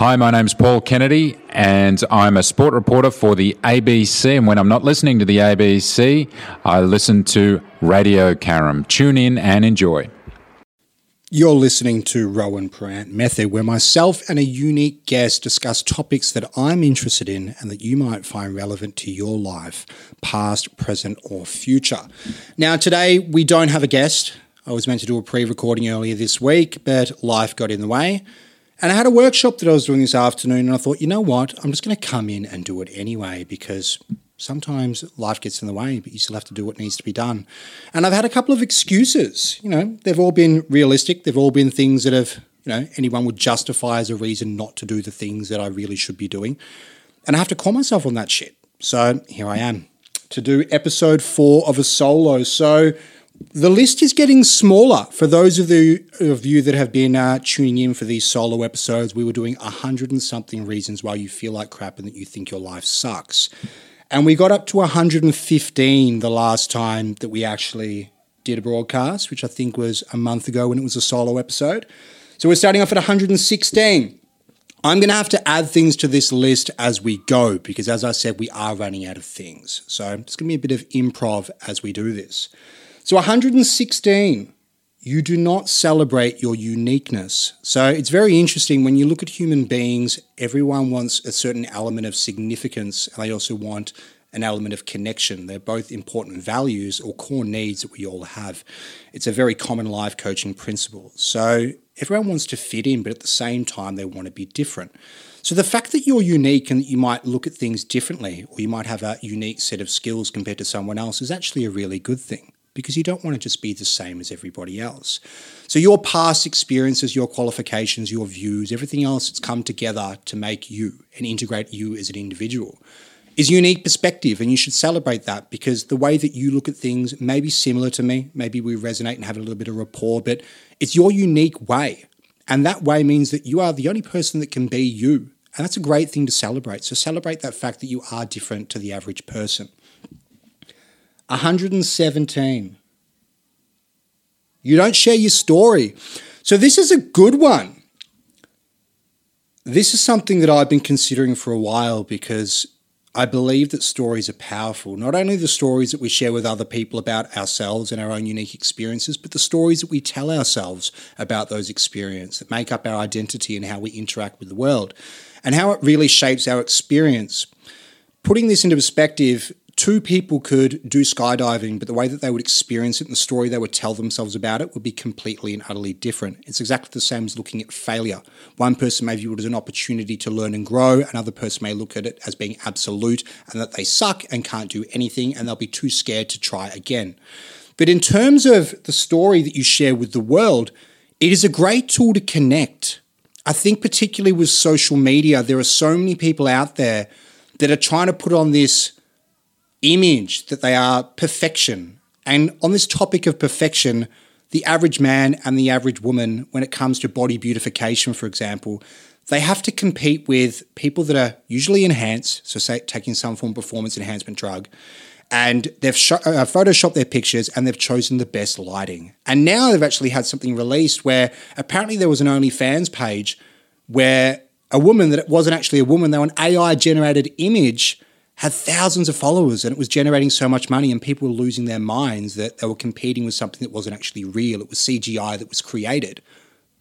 Hi, my name's Paul Kennedy, and I'm a sport reporter for the ABC. And when I'm not listening to the ABC, I listen to Radio Caram. Tune in and enjoy. You're listening to Rohan Parrant Method, where myself and a unique guest discuss topics that I'm interested in and that you might find relevant to your life, past, present, or future. Now, today we don't have a guest. I was meant to do a pre recording earlier this week, but life got in the way. And I had a workshop that I was doing this afternoon, and I thought, you know what? I'm just going to come in and do it anyway because sometimes life gets in the way, but you still have to do what needs to be done. And I've had a couple of excuses. You know, they've all been realistic, they've all been things that have, you know, anyone would justify as a reason not to do the things that I really should be doing. And I have to call myself on that shit. So here I am to do episode four of a solo. So, the list is getting smaller. For those of, the, of you that have been uh, tuning in for these solo episodes, we were doing a hundred and something reasons why you feel like crap and that you think your life sucks. And we got up to 115 the last time that we actually did a broadcast, which I think was a month ago when it was a solo episode. So we're starting off at 116. I'm going to have to add things to this list as we go because, as I said, we are running out of things. So it's going to be a bit of improv as we do this. So 116, you do not celebrate your uniqueness. So it's very interesting when you look at human beings, everyone wants a certain element of significance and they also want an element of connection. They're both important values or core needs that we all have. It's a very common life coaching principle. So everyone wants to fit in, but at the same time, they want to be different. So the fact that you're unique and that you might look at things differently or you might have a unique set of skills compared to someone else is actually a really good thing because you don't want to just be the same as everybody else. So, your past experiences, your qualifications, your views, everything else that's come together to make you and integrate you as an individual is unique perspective. And you should celebrate that because the way that you look at things may be similar to me. Maybe we resonate and have a little bit of rapport, but it's your unique way. And that way means that you are the only person that can be you. And that's a great thing to celebrate. So, celebrate that fact that you are different to the average person. 117. You don't share your story. So, this is a good one. This is something that I've been considering for a while because I believe that stories are powerful. Not only the stories that we share with other people about ourselves and our own unique experiences, but the stories that we tell ourselves about those experiences that make up our identity and how we interact with the world and how it really shapes our experience. Putting this into perspective, two people could do skydiving, but the way that they would experience it and the story they would tell themselves about it would be completely and utterly different. It's exactly the same as looking at failure. One person may view it as an opportunity to learn and grow, another person may look at it as being absolute and that they suck and can't do anything and they'll be too scared to try again. But in terms of the story that you share with the world, it is a great tool to connect. I think, particularly with social media, there are so many people out there that are trying to put on this image that they are perfection. And on this topic of perfection, the average man and the average woman, when it comes to body beautification, for example, they have to compete with people that are usually enhanced, so say taking some form of performance enhancement drug, and they've sh- uh, photoshopped their pictures and they've chosen the best lighting. And now they've actually had something released where apparently there was an OnlyFans page where a woman that wasn't actually a woman, were an AI generated image had thousands of followers and it was generating so much money and people were losing their minds that they were competing with something that wasn't actually real. It was CGI that was created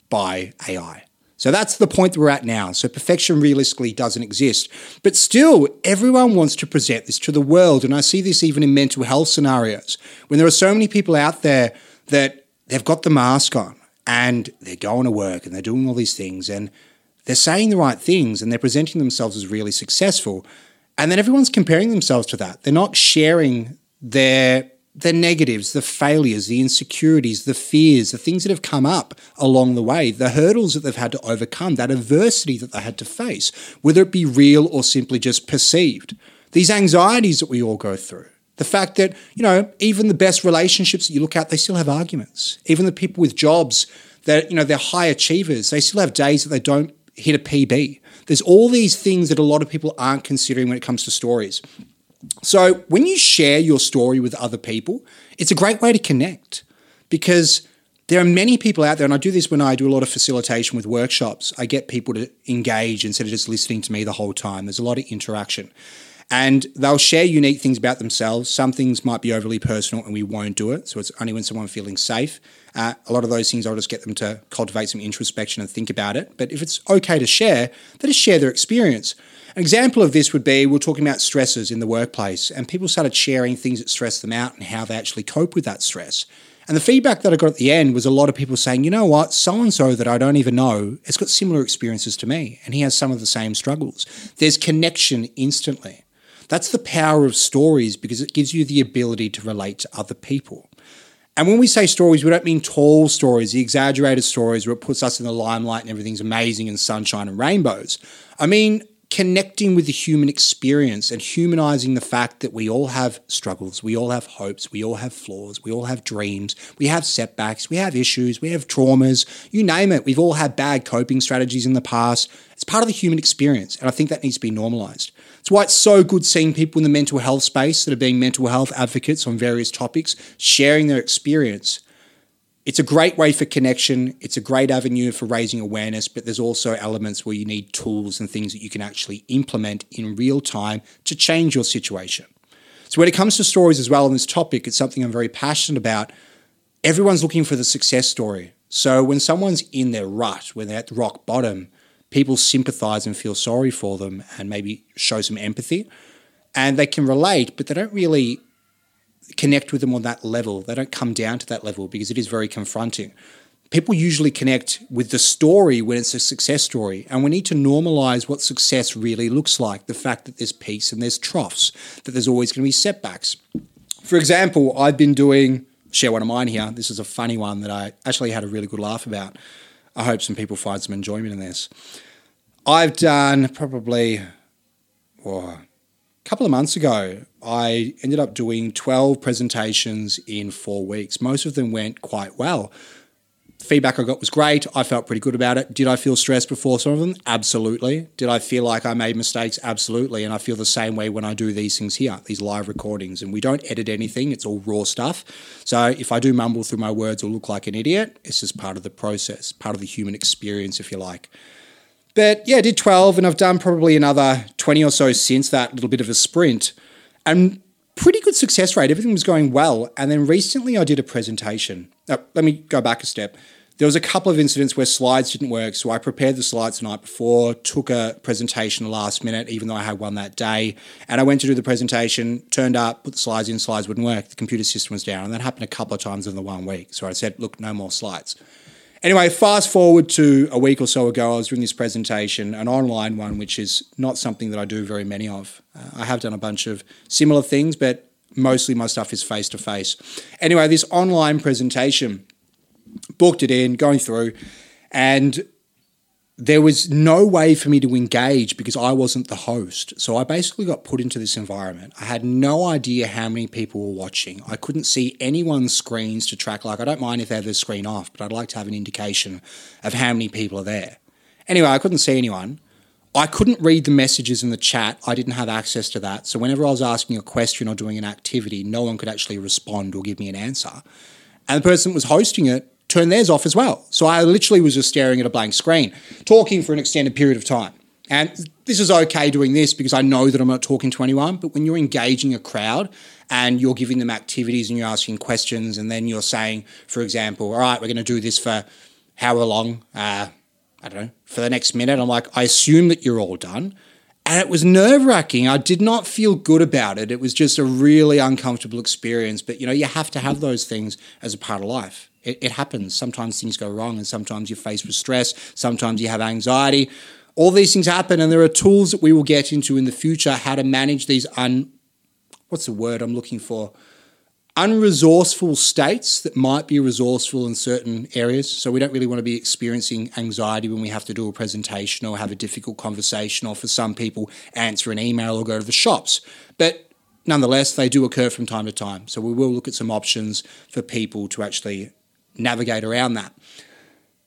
by AI. So that's the point that we're at now. So perfection realistically doesn't exist. But still, everyone wants to present this to the world. And I see this even in mental health scenarios when there are so many people out there that they've got the mask on and they're going to work and they're doing all these things and they're saying the right things and they're presenting themselves as really successful. And then everyone's comparing themselves to that. They're not sharing their their negatives, the failures, the insecurities, the fears, the things that have come up along the way, the hurdles that they've had to overcome, that adversity that they had to face, whether it be real or simply just perceived. These anxieties that we all go through. The fact that, you know, even the best relationships that you look at, they still have arguments. Even the people with jobs that, you know, they're high achievers, they still have days that they don't hit a PB. There's all these things that a lot of people aren't considering when it comes to stories. So when you share your story with other people, it's a great way to connect because there are many people out there, and I do this when I do a lot of facilitation with workshops. I get people to engage instead of just listening to me the whole time. There's a lot of interaction. And they'll share unique things about themselves. Some things might be overly personal and we won't do it. So it's only when someone's feeling safe. Uh, a lot of those things, I'll just get them to cultivate some introspection and think about it. But if it's okay to share, they just share their experience. An example of this would be we're talking about stresses in the workplace, and people started sharing things that stress them out and how they actually cope with that stress. And the feedback that I got at the end was a lot of people saying, you know what, so and so that I don't even know has got similar experiences to me, and he has some of the same struggles. There's connection instantly. That's the power of stories because it gives you the ability to relate to other people. And when we say stories, we don't mean tall stories, the exaggerated stories where it puts us in the limelight and everything's amazing and sunshine and rainbows. I mean connecting with the human experience and humanizing the fact that we all have struggles, we all have hopes, we all have flaws, we all have dreams, we have setbacks, we have issues, we have traumas, you name it. We've all had bad coping strategies in the past. It's part of the human experience, and I think that needs to be normalized. It's why it's so good seeing people in the mental health space that are being mental health advocates on various topics, sharing their experience it's a great way for connection. It's a great avenue for raising awareness, but there's also elements where you need tools and things that you can actually implement in real time to change your situation. So, when it comes to stories as well on this topic, it's something I'm very passionate about. Everyone's looking for the success story. So, when someone's in their rut, when they're at rock bottom, people sympathize and feel sorry for them and maybe show some empathy. And they can relate, but they don't really connect with them on that level. They don't come down to that level because it is very confronting. People usually connect with the story when it's a success story, and we need to normalize what success really looks like the fact that there's peaks and there's troughs, that there's always going to be setbacks. For example, I've been doing, share one of mine here. This is a funny one that I actually had a really good laugh about. I hope some people find some enjoyment in this. I've done probably, well, couple of months ago, I ended up doing 12 presentations in four weeks. Most of them went quite well. Feedback I got was great. I felt pretty good about it. Did I feel stressed before some of them? Absolutely. Did I feel like I made mistakes? Absolutely. And I feel the same way when I do these things here, these live recordings. And we don't edit anything, it's all raw stuff. So if I do mumble through my words or look like an idiot, it's just part of the process, part of the human experience, if you like. But yeah, I did 12 and I've done probably another 20 or so since that little bit of a sprint. And pretty good success rate. Everything was going well. And then recently I did a presentation. Uh, let me go back a step. There was a couple of incidents where slides didn't work. So I prepared the slides the night before, took a presentation last minute, even though I had one that day. And I went to do the presentation, turned up, put the slides in, slides wouldn't work. The computer system was down. And that happened a couple of times in the one week. So I said, look, no more slides. Anyway, fast forward to a week or so ago, I was doing this presentation, an online one, which is not something that I do very many of. Uh, I have done a bunch of similar things, but mostly my stuff is face to face. Anyway, this online presentation, booked it in, going through, and there was no way for me to engage because I wasn't the host. So I basically got put into this environment. I had no idea how many people were watching. I couldn't see anyone's screens to track. Like, I don't mind if they have their screen off, but I'd like to have an indication of how many people are there. Anyway, I couldn't see anyone. I couldn't read the messages in the chat. I didn't have access to that. So whenever I was asking a question or doing an activity, no one could actually respond or give me an answer. And the person that was hosting it turn theirs off as well. So I literally was just staring at a blank screen, talking for an extended period of time. And this is okay doing this because I know that I'm not talking to anyone. But when you're engaging a crowd and you're giving them activities and you're asking questions, and then you're saying, for example, all right, we're going to do this for however long, uh, I don't know, for the next minute. I'm like, I assume that you're all done. And it was nerve wracking. I did not feel good about it. It was just a really uncomfortable experience. But, you know, you have to have those things as a part of life. It, it happens. Sometimes things go wrong, and sometimes you're faced with stress. Sometimes you have anxiety. All these things happen, and there are tools that we will get into in the future how to manage these un. What's the word I'm looking for? Unresourceful states that might be resourceful in certain areas. So we don't really want to be experiencing anxiety when we have to do a presentation or have a difficult conversation, or for some people, answer an email or go to the shops. But nonetheless, they do occur from time to time. So we will look at some options for people to actually navigate around that.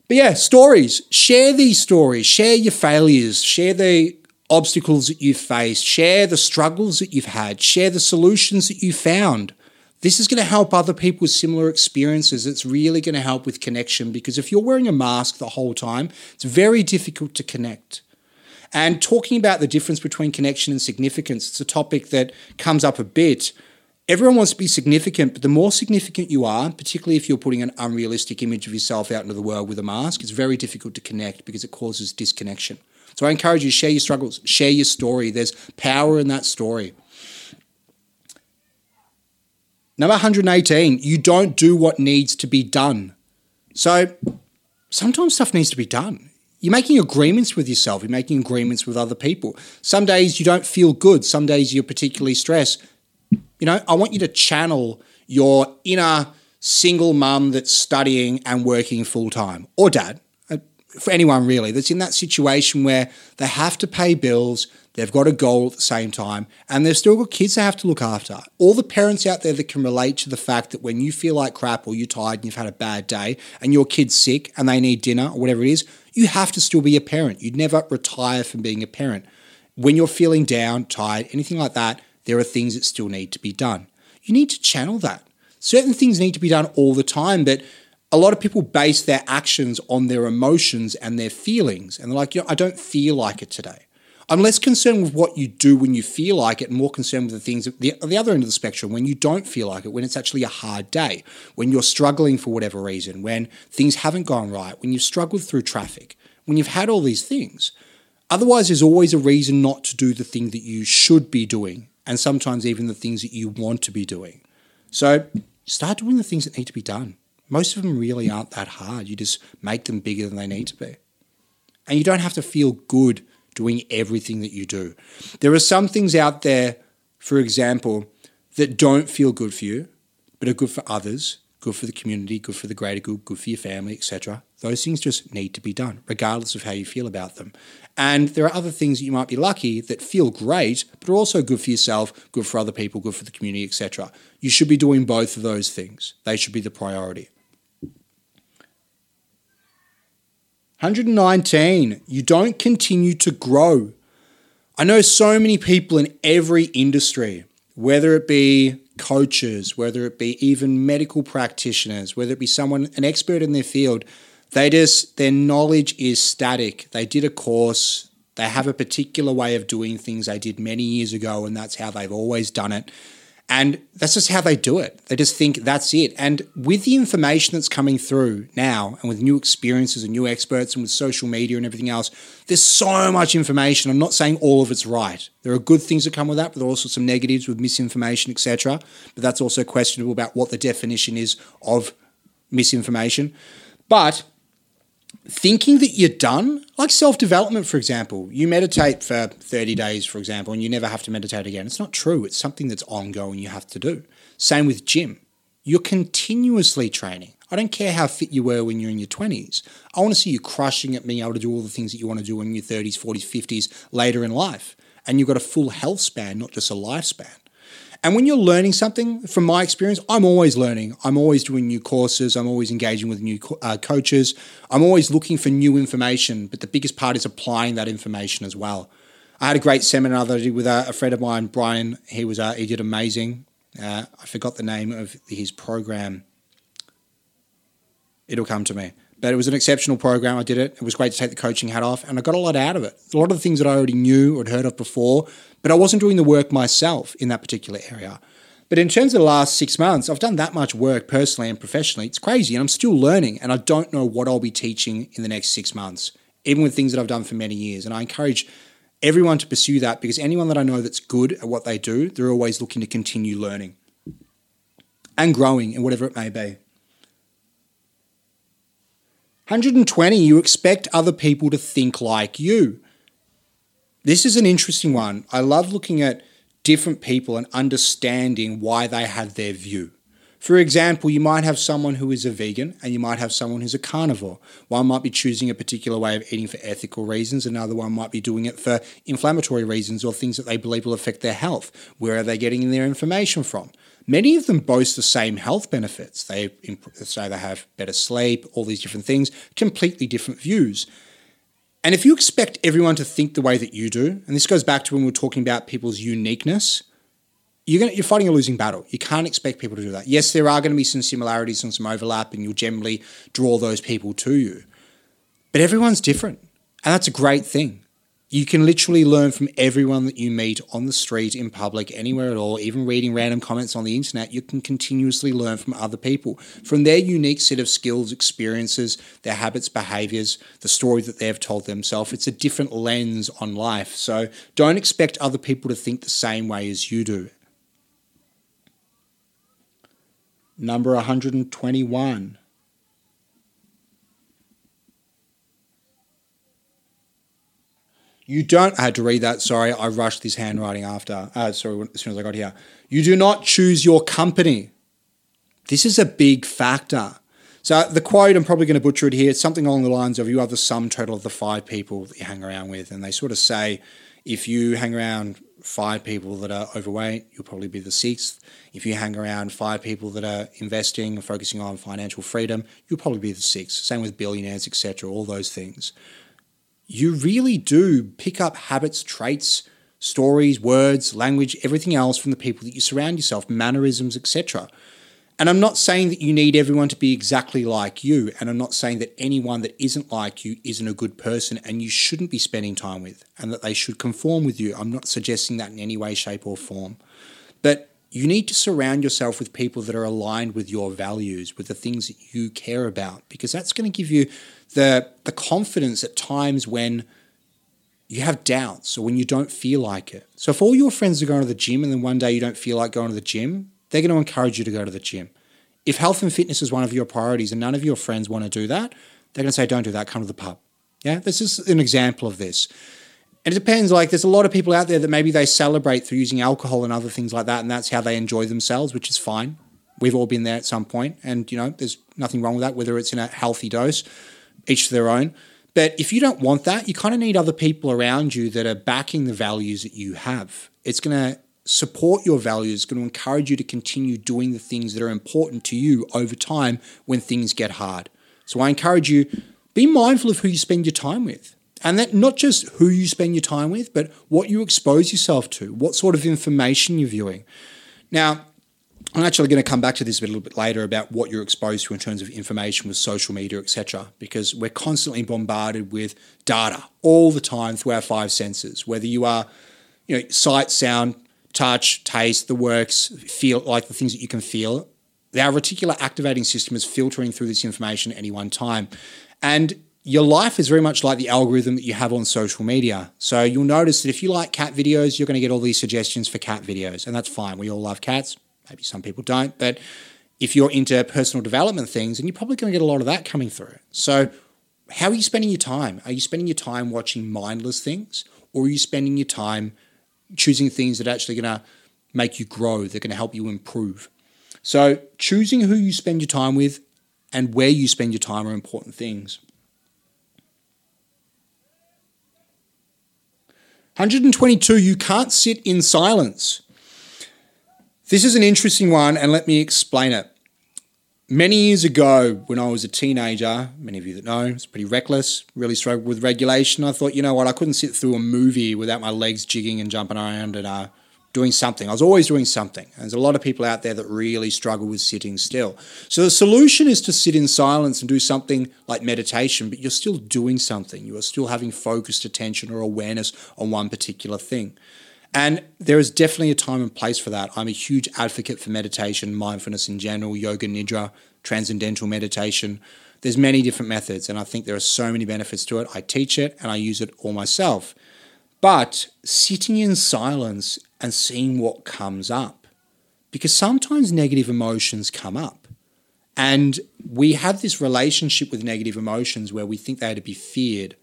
But yeah, stories. Share these stories. Share your failures. Share the obstacles that you've faced. Share the struggles that you've had. Share the solutions that you found. This is going to help other people with similar experiences. It's really going to help with connection because if you're wearing a mask the whole time, it's very difficult to connect. And talking about the difference between connection and significance, it's a topic that comes up a bit. Everyone wants to be significant, but the more significant you are, particularly if you're putting an unrealistic image of yourself out into the world with a mask, it's very difficult to connect because it causes disconnection. So I encourage you to share your struggles, share your story. There's power in that story. Number 118, you don't do what needs to be done. So sometimes stuff needs to be done. You're making agreements with yourself, you're making agreements with other people. Some days you don't feel good, some days you're particularly stressed. You know, I want you to channel your inner single mum that's studying and working full time, or dad, uh, for anyone really, that's in that situation where they have to pay bills, They've got a goal at the same time, and they've still got kids they have to look after. All the parents out there that can relate to the fact that when you feel like crap or you're tired and you've had a bad day and your kid's sick and they need dinner or whatever it is, you have to still be a parent. You'd never retire from being a parent. When you're feeling down, tired, anything like that, there are things that still need to be done. You need to channel that. Certain things need to be done all the time, but a lot of people base their actions on their emotions and their feelings. And they're like, you know, I don't feel like it today. I'm less concerned with what you do when you feel like it and more concerned with the things at the, the other end of the spectrum when you don't feel like it, when it's actually a hard day, when you're struggling for whatever reason, when things haven't gone right, when you've struggled through traffic, when you've had all these things. Otherwise, there's always a reason not to do the thing that you should be doing, and sometimes even the things that you want to be doing. So start doing the things that need to be done. Most of them really aren't that hard. You just make them bigger than they need to be. And you don't have to feel good doing everything that you do. There are some things out there, for example, that don't feel good for you, but are good for others, good for the community, good for the greater good, good for your family, etc. Those things just need to be done, regardless of how you feel about them. And there are other things that you might be lucky that feel great, but are also good for yourself, good for other people, good for the community, etc. You should be doing both of those things. They should be the priority. 119, you don't continue to grow. I know so many people in every industry, whether it be coaches, whether it be even medical practitioners, whether it be someone, an expert in their field, they just, their knowledge is static. They did a course, they have a particular way of doing things they did many years ago, and that's how they've always done it. And that's just how they do it. They just think that's it. And with the information that's coming through now, and with new experiences and new experts, and with social media and everything else, there's so much information. I'm not saying all of it's right. There are good things that come with that, but there are also some negatives with misinformation, etc. But that's also questionable about what the definition is of misinformation. But thinking that you're done, like self development, for example, you meditate for 30 days, for example, and you never have to meditate again. It's not true. It's something that's ongoing you have to do. Same with gym. You're continuously training. I don't care how fit you were when you're in your 20s. I want to see you crushing at being able to do all the things that you want to do in your 30s, 40s, 50s later in life. And you've got a full health span, not just a lifespan. And when you're learning something, from my experience, I'm always learning. I'm always doing new courses. I'm always engaging with new uh, coaches. I'm always looking for new information. But the biggest part is applying that information as well. I had a great seminar that I did with a, a friend of mine, Brian. He was uh, he did amazing. Uh, I forgot the name of his program. It'll come to me. But it was an exceptional program. I did it. It was great to take the coaching hat off, and I got a lot out of it. A lot of the things that I already knew or had heard of before, but I wasn't doing the work myself in that particular area. But in terms of the last six months, I've done that much work personally and professionally. It's crazy, and I'm still learning, and I don't know what I'll be teaching in the next six months, even with things that I've done for many years. And I encourage everyone to pursue that because anyone that I know that's good at what they do, they're always looking to continue learning and growing in whatever it may be. 120, you expect other people to think like you. This is an interesting one. I love looking at different people and understanding why they have their view. For example, you might have someone who is a vegan and you might have someone who's a carnivore. One might be choosing a particular way of eating for ethical reasons, another one might be doing it for inflammatory reasons or things that they believe will affect their health. Where are they getting their information from? Many of them boast the same health benefits. They say they have better sleep, all these different things, completely different views. And if you expect everyone to think the way that you do, and this goes back to when we were talking about people's uniqueness, you're going you're fighting a losing battle. You can't expect people to do that. Yes, there are going to be some similarities and some overlap, and you'll generally draw those people to you. But everyone's different, and that's a great thing. You can literally learn from everyone that you meet on the street, in public, anywhere at all, even reading random comments on the internet. You can continuously learn from other people, from their unique set of skills, experiences, their habits, behaviors, the story that they've told themselves. It's a different lens on life. So don't expect other people to think the same way as you do. Number 121. You don't, I had to read that, sorry, I rushed this handwriting after, uh, sorry, as soon as I got here. You do not choose your company. This is a big factor. So the quote, I'm probably going to butcher it here, it's something along the lines of you are the sum total of the five people that you hang around with. And they sort of say if you hang around five people that are overweight, you'll probably be the sixth. If you hang around five people that are investing and focusing on financial freedom, you'll probably be the sixth. Same with billionaires, etc., all those things you really do pick up habits, traits, stories, words, language, everything else from the people that you surround yourself, mannerisms, etc. And I'm not saying that you need everyone to be exactly like you, and I'm not saying that anyone that isn't like you isn't a good person and you shouldn't be spending time with, and that they should conform with you. I'm not suggesting that in any way, shape, or form. But you need to surround yourself with people that are aligned with your values, with the things that you care about, because that's going to give you the, the confidence at times when you have doubts or when you don't feel like it. So if all your friends are going to the gym and then one day you don't feel like going to the gym, they're going to encourage you to go to the gym. If health and fitness is one of your priorities and none of your friends want to do that, they're going to say, don't do that, come to the pub. Yeah, this is an example of this. And it depends, like, there's a lot of people out there that maybe they celebrate through using alcohol and other things like that, and that's how they enjoy themselves, which is fine. We've all been there at some point, and, you know, there's nothing wrong with that, whether it's in a healthy dose, each to their own. But if you don't want that, you kind of need other people around you that are backing the values that you have. It's going to support your values, going to encourage you to continue doing the things that are important to you over time when things get hard. So I encourage you, be mindful of who you spend your time with. And that not just who you spend your time with, but what you expose yourself to, what sort of information you're viewing. Now, I'm actually going to come back to this a little bit later about what you're exposed to in terms of information with social media, etc. Because we're constantly bombarded with data all the time through our five senses. Whether you are, you know, sight, sound, touch, taste, the works, feel like the things that you can feel. Our reticular activating system is filtering through this information at any one time, and your life is very much like the algorithm that you have on social media. So you'll notice that if you like cat videos, you're going to get all these suggestions for cat videos, and that's fine. We all love cats. Maybe some people don't, but if you're into personal development things, and you're probably going to get a lot of that coming through. So, how are you spending your time? Are you spending your time watching mindless things, or are you spending your time choosing things that are actually going to make you grow, that are going to help you improve? So, choosing who you spend your time with and where you spend your time are important things. 122, you can't sit in silence. This is an interesting one, and let me explain it. Many years ago, when I was a teenager, many of you that know, it's pretty reckless, really struggled with regulation. I thought, you know what, I couldn't sit through a movie without my legs jigging and jumping around and uh, doing something. I was always doing something. And there's a lot of people out there that really struggle with sitting still. So the solution is to sit in silence and do something like meditation, but you're still doing something. You are still having focused attention or awareness on one particular thing. And there is definitely a time and place for that. I'm a huge advocate for meditation, mindfulness in general, yoga nidra, transcendental meditation. There's many different methods, and I think there are so many benefits to it. I teach it and I use it all myself. But sitting in silence and seeing what comes up. Because sometimes negative emotions come up. And we have this relationship with negative emotions where we think they are to be feared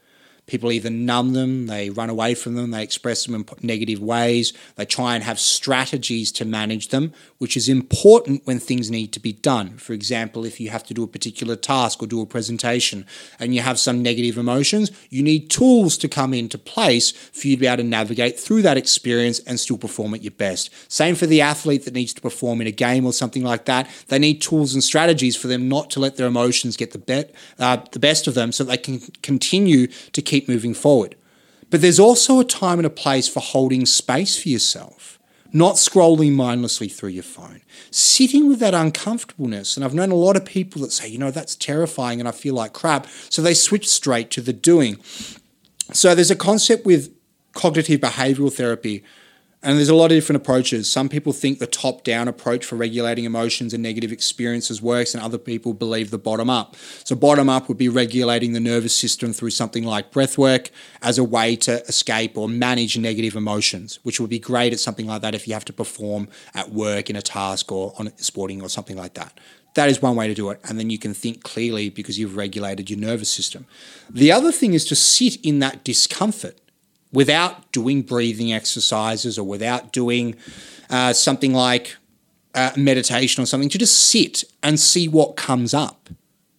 People either numb them, they run away from them, they express them in negative ways, they try and have strategies to manage them, which is important when things need to be done. For example, if you have to do a particular task or do a presentation and you have some negative emotions, you need tools to come into place for you to be able to navigate through that experience and still perform at your best. Same for the athlete that needs to perform in a game or something like that. They need tools and strategies for them not to let their emotions get the, be- uh, the best of them so they can continue to keep keep moving forward. But there's also a time and a place for holding space for yourself, not scrolling mindlessly through your phone, sitting with that uncomfortableness. And I've known a lot of people that say, you know, that's terrifying and I feel like crap. So they switch straight to the doing. So there's a concept with cognitive behavioral therapy and there's a lot of different approaches. Some people think the top down approach for regulating emotions and negative experiences works, and other people believe the bottom up. So, bottom up would be regulating the nervous system through something like breath work as a way to escape or manage negative emotions, which would be great at something like that if you have to perform at work in a task or on sporting or something like that. That is one way to do it. And then you can think clearly because you've regulated your nervous system. The other thing is to sit in that discomfort without doing breathing exercises or without doing uh, something like uh, meditation or something, to just sit and see what comes up.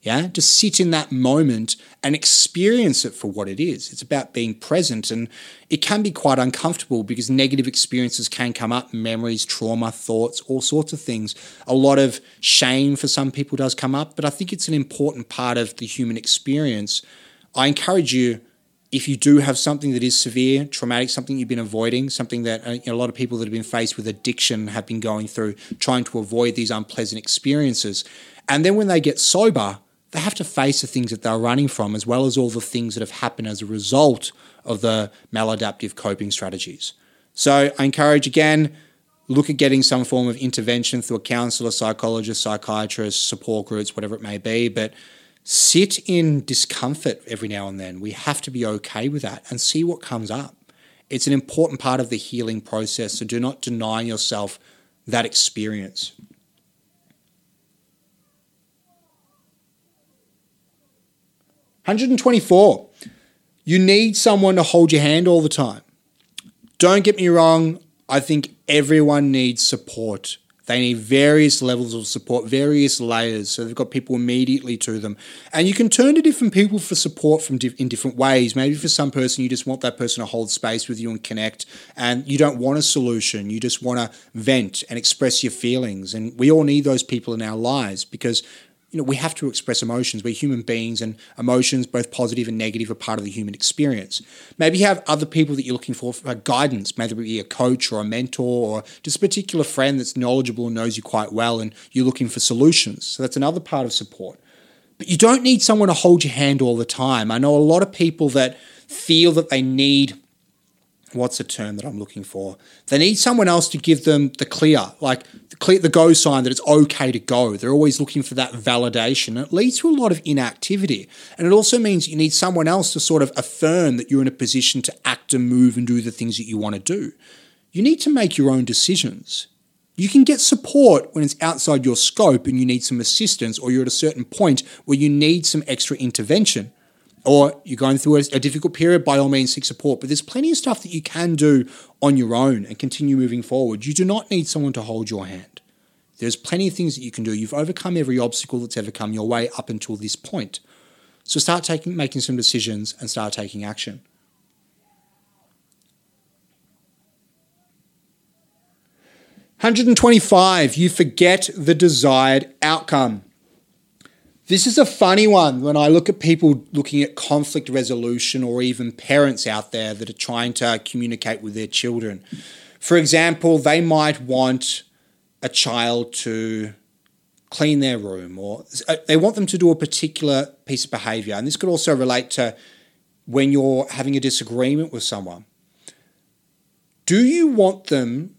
Yeah, just sit in that moment and experience it for what it is. It's about being present, and it can be quite uncomfortable because negative experiences can come up memories, trauma, thoughts, all sorts of things. A lot of shame for some people does come up, but I think it's an important part of the human experience. I encourage you if you do have something that is severe, traumatic, something you've been avoiding, something that uh, you know, a lot of people that have been faced with addiction have been going through, trying to avoid these unpleasant experiences. And then when they get sober, they have to face the things that they're running from, as well as all the things that have happened as a result of the maladaptive coping strategies. So I encourage again, look at getting some form of intervention through a counselor, psychologist, psychiatrist, support groups, whatever it may be. But sit in discomfort every now and then. We have to be okay with that and see what comes up. It's an important part of the healing process, so do not deny yourself that experience. Hundred and twenty-four. You need someone to hold your hand all the time. Don't get me wrong. I think everyone needs support they need various levels of support, various layers. So they've got people immediately to them. And you can turn to different people for support from in different ways. Maybe for some person, you just want that person to hold space with you and connect. And you don't want a solution. You just want to vent and express your feelings. And we all need those people in our lives because you know, we have to express emotions. We're human beings, and emotions, both positive and negative, are part of the human experience. Maybe you have other people that you're looking for for guidance, maybe it be a coach or a mentor or just a particular friend that's knowledgeable and knows you quite well, and you're looking for solutions. So that's another part of support. But you don't need someone to hold your hand all the time. I know a lot of people that feel that they need what's the term that I'm looking for? They need someone else to give them the clear, like the clear, the go sign that it's okay to go. They're always looking for that validation. It leads to a lot of inactivity, and it also means you need someone else to sort of affirm that you're in a position to act and move and do the things that you want to do. You need to make your own decisions. You can get support when it's outside your scope and you need some assistance, or you're at a certain point where you need some extra intervention or you're going through a, a, difficult period, by all means seek support. But there's plenty of stuff that you can do on your own and continue moving forward. You do not need someone to hold your hand. There's plenty of things that you can do. You've overcome every obstacle that's ever come your way up until this point. So start taking, making some decisions and start taking action. Hundred and twenty-five. You forget the desired outcome. This is a funny one when I look at people looking at conflict resolution or even parents out there that are trying to communicate with their children. For example, they might want a child to clean their room or they want them to do a particular piece of behavior. And this could also relate to when you're having a disagreement with someone. Do you want them?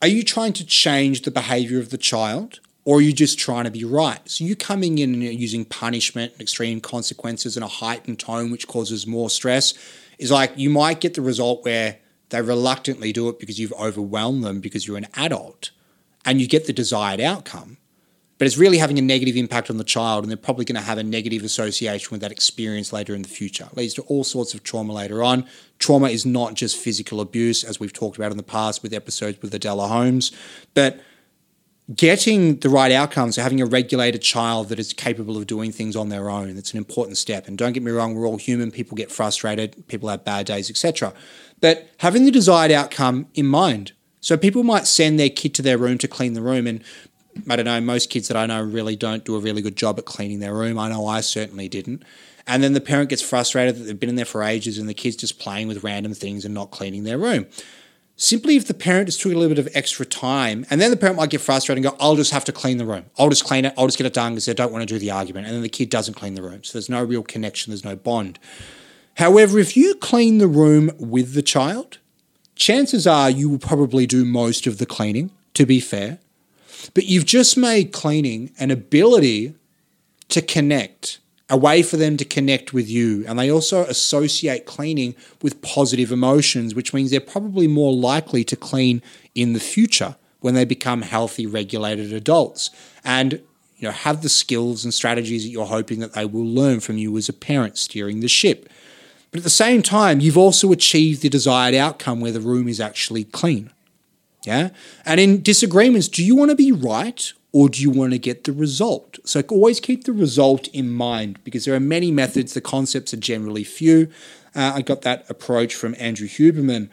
Are you trying to change the behavior of the child? Or are you just trying to be right? So you coming in and using punishment and extreme consequences and a heightened tone, which causes more stress, is like you might get the result where they reluctantly do it because you've overwhelmed them because you're an adult and you get the desired outcome. But it's really having a negative impact on the child, and they're probably going to have a negative association with that experience later in the future. It leads to all sorts of trauma later on. Trauma is not just physical abuse, as we've talked about in the past with episodes with Adela Holmes, but getting the right outcomes, so having a regulated child that is capable of doing things on their own, that's an important step. And don't get me wrong, we're all human, people get frustrated, people have bad days, etc. But having the desired outcome in mind. So people might send their kid to their room to clean the room and I don't know, most kids that I know really don't do a really good job at cleaning their room. I know I certainly didn't. And then the parent gets frustrated that they've been in there for ages and the kid's just playing with random things and not cleaning their room. Simply if the parent just took a little bit of extra time, and then the parent might get frustrated and go, I'll just have to clean the room. I'll just clean it. I'll just get it done because I don't want to do the argument. And then the kid doesn't clean the room. So there's no real connection, there's no bond. However, if you clean the room with the child, chances are you will probably do most of the cleaning, to be fair. But you've just made cleaning an ability to connect a way for them to connect with you. And they also associate cleaning with positive emotions, which means they're probably more likely to clean in the future when they become healthy, regulated adults. And you know, have the skills and strategies that you're hoping that they will learn from you as a parent steering the ship. But at the same time, you've also achieved the desired outcome where the room is actually clean. Yeah. And in disagreements, do you want to be right or do you want to get the result? So always keep the result in mind because there are many methods. The concepts are generally few. Uh, I got that approach from Andrew Huberman,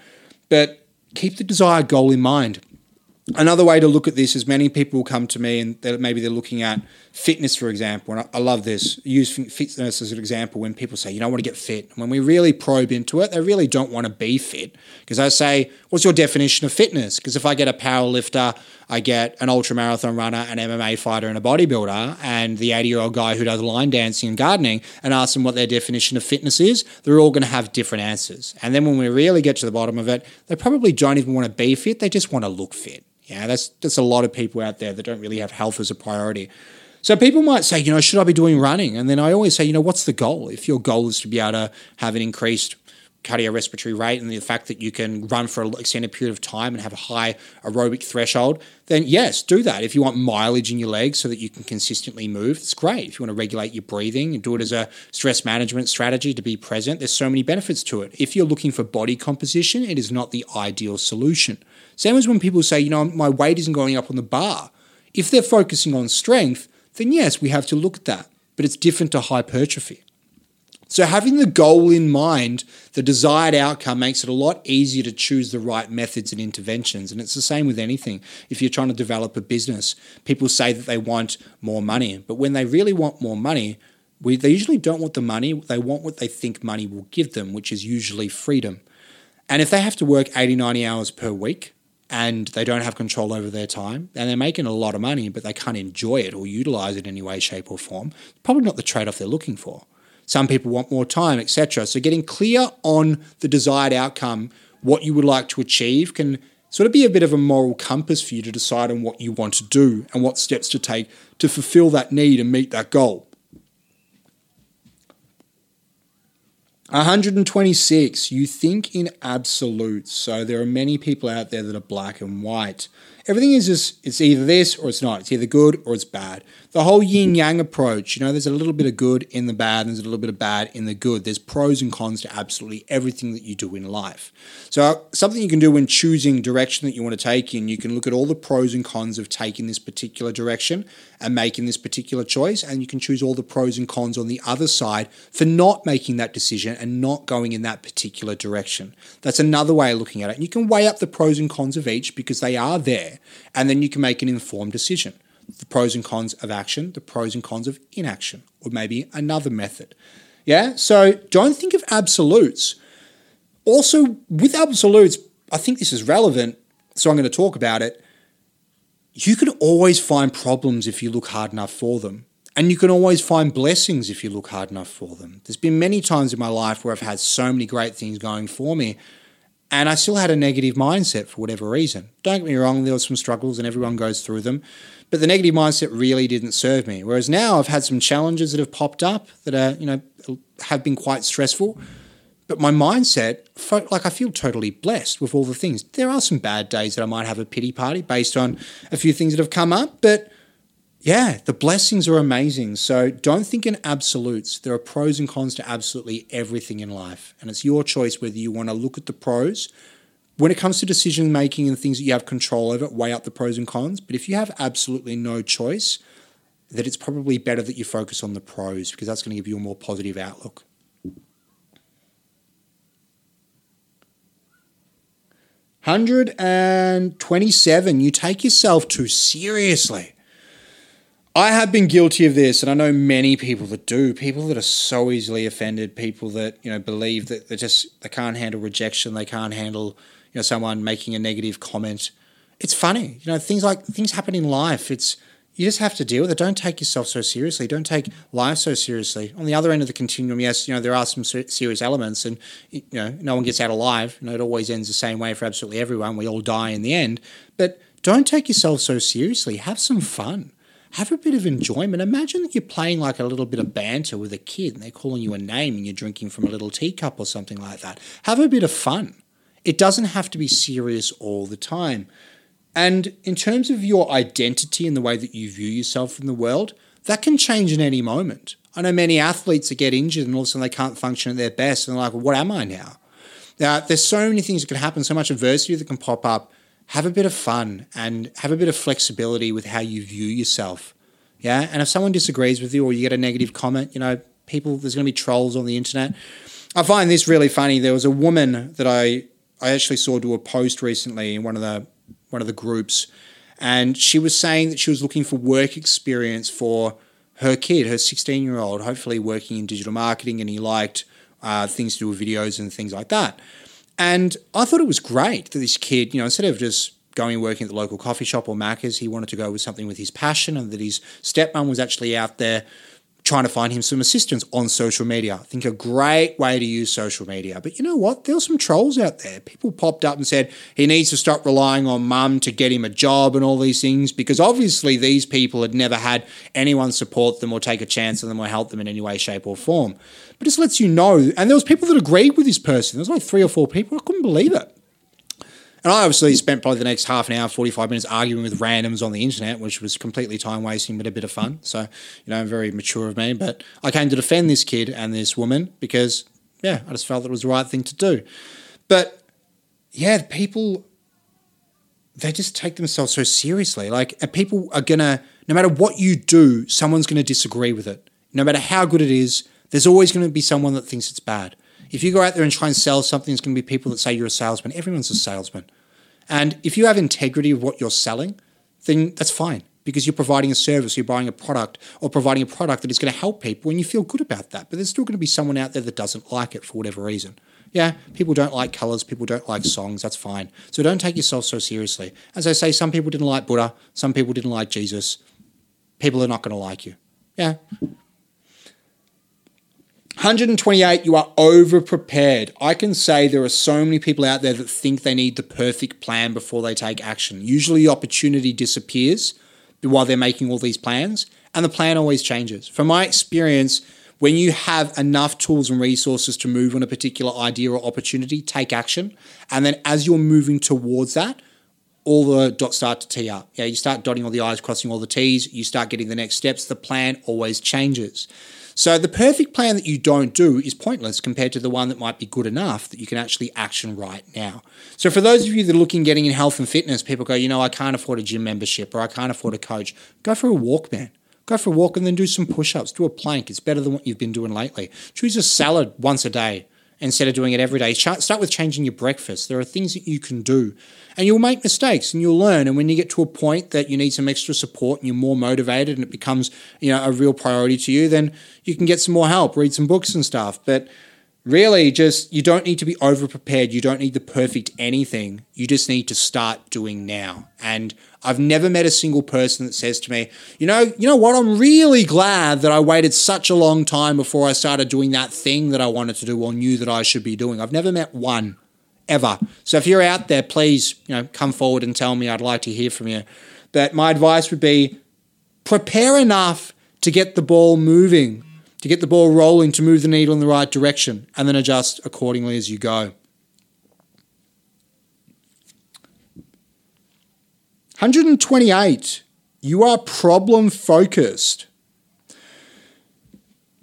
but keep the desired goal in mind. Another way to look at this is many people come to me and they're, maybe they're looking at fitness, for example. And I, I love this. Use fitness as an example when people say, you don't want to get fit. When we really probe into it, they really don't want to be fit. Because I say, what's your definition of fitness? Because if I get a power lifter, I get an ultra marathon runner, an MMA fighter, and a bodybuilder, and the 80 year old guy who does line dancing and gardening, and ask them what their definition of fitness is, they're all going to have different answers. And then when we really get to the bottom of it, they probably don't even want to be fit, they just want to look fit. Yeah, that's that's a lot of people out there that don't really have health as a priority. So people might say, you know, should I be doing running? And then I always say, you know, what's the goal? If your goal is to be able to have an increased cardiorespiratory rate and the fact that you can run for an extended period of time and have a high aerobic threshold, then yes, do that. If you want mileage in your legs so that you can consistently move, it's great. If you want to regulate your breathing and do it as a stress management strategy to be present, there's so many benefits to it. If you're looking for body composition, it is not the ideal solution. Same as when people say, you know, my weight isn't going up on the bar. If they're focusing on strength, then yes, we have to look at that. But it's different to hypertrophy. So, having the goal in mind, the desired outcome makes it a lot easier to choose the right methods and interventions. And it's the same with anything. If you're trying to develop a business, people say that they want more money, but when they really want more money, we, they usually don't want the money, they want what they think money will give them, which is usually freedom. And if they have to work 80, 90 hours per week, and they don't have control over their time and they're making a lot of money, but they can't enjoy it or utilize it in any way, shape, or form, probably not the trade off they're looking for. Some people want more time, etc. So, getting clear on the desired outcome, what you would like to achieve, can sort of be a bit of a moral compass for you to decide on what you want to do and what steps to take to fulfill that need and meet that goal. 126, you think in absolutes. So there are many people out there that are black and white. Everything is just, it's either this or it's not. It's either good or it's bad the whole yin yang approach, you know, there's a little bit of good in the bad, and there's a little bit of bad in the good. There's pros and cons to absolutely everything that you do in life. So, something you can do when choosing direction that you want to take in, you can look at all the pros and cons of taking this particular direction and making this particular choice, and you can choose all the pros and cons on the other side for not making that decision and not going in that particular direction. That's another way of looking at it. And you can weigh up the pros and cons of each because they are there, and then you can make an informed decision the pros and cons of action, the pros and cons of inaction, or maybe another method. Yeah, so don't think of absolutes. Also, with absolutes, I think this is relevant, so I'm going to talk about it. You can always find problems if you look hard enough for them. And you can always find blessings if you look hard enough for them. There's been many times in my life where I've had so many great things going for me, and I still had a negative mindset for whatever reason. Don't get me wrong, there were some struggles and everyone goes through them. But the negative mindset really didn't serve me. Whereas now I've had some challenges that have popped up that are, you know, have been quite stressful. But my mindset, like I feel totally blessed with all the things. There are some bad days that I might have a pity party based on a few things that have come up, but yeah, the blessings are amazing. So don't think in absolutes. There are pros and cons to absolutely everything in life. And it's your choice whether you want to look at the pros when it comes to decision making and things that you have control over, weigh up the pros and cons. But if you have absolutely no choice, that it's probably better that you focus on the pros because that's going to give you a more positive outlook. Hundred and twenty-seven. You take yourself too seriously. I have been guilty of this, and I know many people that do. People that are so easily offended. People that you know believe that they just they can't handle rejection. They can't handle you know, someone making a negative comment. It's funny, you know, things like things happen in life. It's you just have to deal with it. Don't take yourself so seriously. Don't take life so seriously. On the other end of the continuum, yes, you know there are some serious elements, and you know no one gets out alive. You know it always ends the same way for absolutely everyone. We all die in the end. But don't take yourself so seriously. Have some fun. Have a bit of enjoyment. Imagine that you're playing like a little bit of banter with a kid, and they're calling you a name, and you're drinking from a little teacup or something like that. Have a bit of fun. It doesn't have to be serious all the time. And in terms of your identity and the way that you view yourself in the world, that can change in any moment. I know many athletes that get injured and all of a sudden they can't function at their best and they're like, well, what am I now? Now, there's so many things that can happen, so much adversity that can pop up. Have a bit of fun and have a bit of flexibility with how you view yourself. Yeah. And if someone disagrees with you or you get a negative comment, you know, people, there's going to be trolls on the internet. I find this really funny. There was a woman that I, I actually saw do a post recently in one of the one of the groups, and she was saying that she was looking for work experience for her kid, her 16 year old, hopefully working in digital marketing, and he liked uh, things to do with videos and things like that. And I thought it was great that this kid, you know, instead of just going and working at the local coffee shop or Macca's, he wanted to go with something with his passion, and that his stepmom was actually out there trying to find him some assistance on social media. I think a great way to use social media. But you know what? There were some trolls out there. People popped up and said he needs to stop relying on mum to get him a job and all these things because obviously these people had never had anyone support them or take a chance on them or help them in any way, shape, or form. But just lets you know. And there was people that agreed with this person. There was like three or four people. I couldn't believe it. And I obviously spent probably the next half an hour, 45 minutes arguing with randoms on the internet, which was completely time wasting, but a bit of fun. So, you know, very mature of me. But I came to defend this kid and this woman because, yeah, I just felt that it was the right thing to do. But yeah, people, they just take themselves so seriously. Like, people are going to, no matter what you do, someone's going to disagree with it. No matter how good it is, there's always going to be someone that thinks it's bad. If you go out there and try and sell something, it's going to be people that say you're a salesman. Everyone's a salesman. And if you have integrity of what you're selling, then that's fine because you're providing a service, you're buying a product or providing a product that is going to help people and you feel good about that. But there's still going to be someone out there that doesn't like it for whatever reason. Yeah, people don't like colors, people don't like songs, that's fine. So don't take yourself so seriously. As I say, some people didn't like Buddha, some people didn't like Jesus. People are not going to like you. Yeah, 128, you are over prepared. I can say there are so many people out there that think they need the perfect plan before they take action. Usually, opportunity disappears while they're making all these plans, and the plan always changes. From my experience, when you have enough tools and resources to move on a particular idea or opportunity, take action. And then as you're moving towards that, all the dots start to tee up. Yeah, you start dotting all the I's, crossing all the T's, you start getting the next steps. The plan always changes. So the perfect plan that you don't do is pointless compared to the one that might be good enough that you can actually action right now. So for those of you that are looking getting in health and fitness, people go, you know, I can't afford a gym membership or I can't afford a coach. Go for a walk, man. Go for a walk and then do some push-ups. Do a plank. It's better than what you've been doing lately. Choose a salad once a day instead of doing it every day. Start with changing your breakfast. There are things that you can do and you'll make mistakes and you'll learn. And when you get to a point that you need some extra support and you're more motivated and it becomes, you know, a real priority to you, then you can get some more help, read some books and stuff. But really just you don't need to be over prepared you don't need the perfect anything. You just need to start doing now. And i've never met a single person that says to me you know you know what? I'm really glad that i waited such a long time before i started doing that thing that i wanted to do or knew that i should be doing. I've never met one ever. So if you're out there please you know come forward and tell me. I'd like to hear from you. But my advice would be prepare enough to get the ball moving to get the ball rolling to move the needle in the right direction and then adjust accordingly as you go. 128. You are problem focused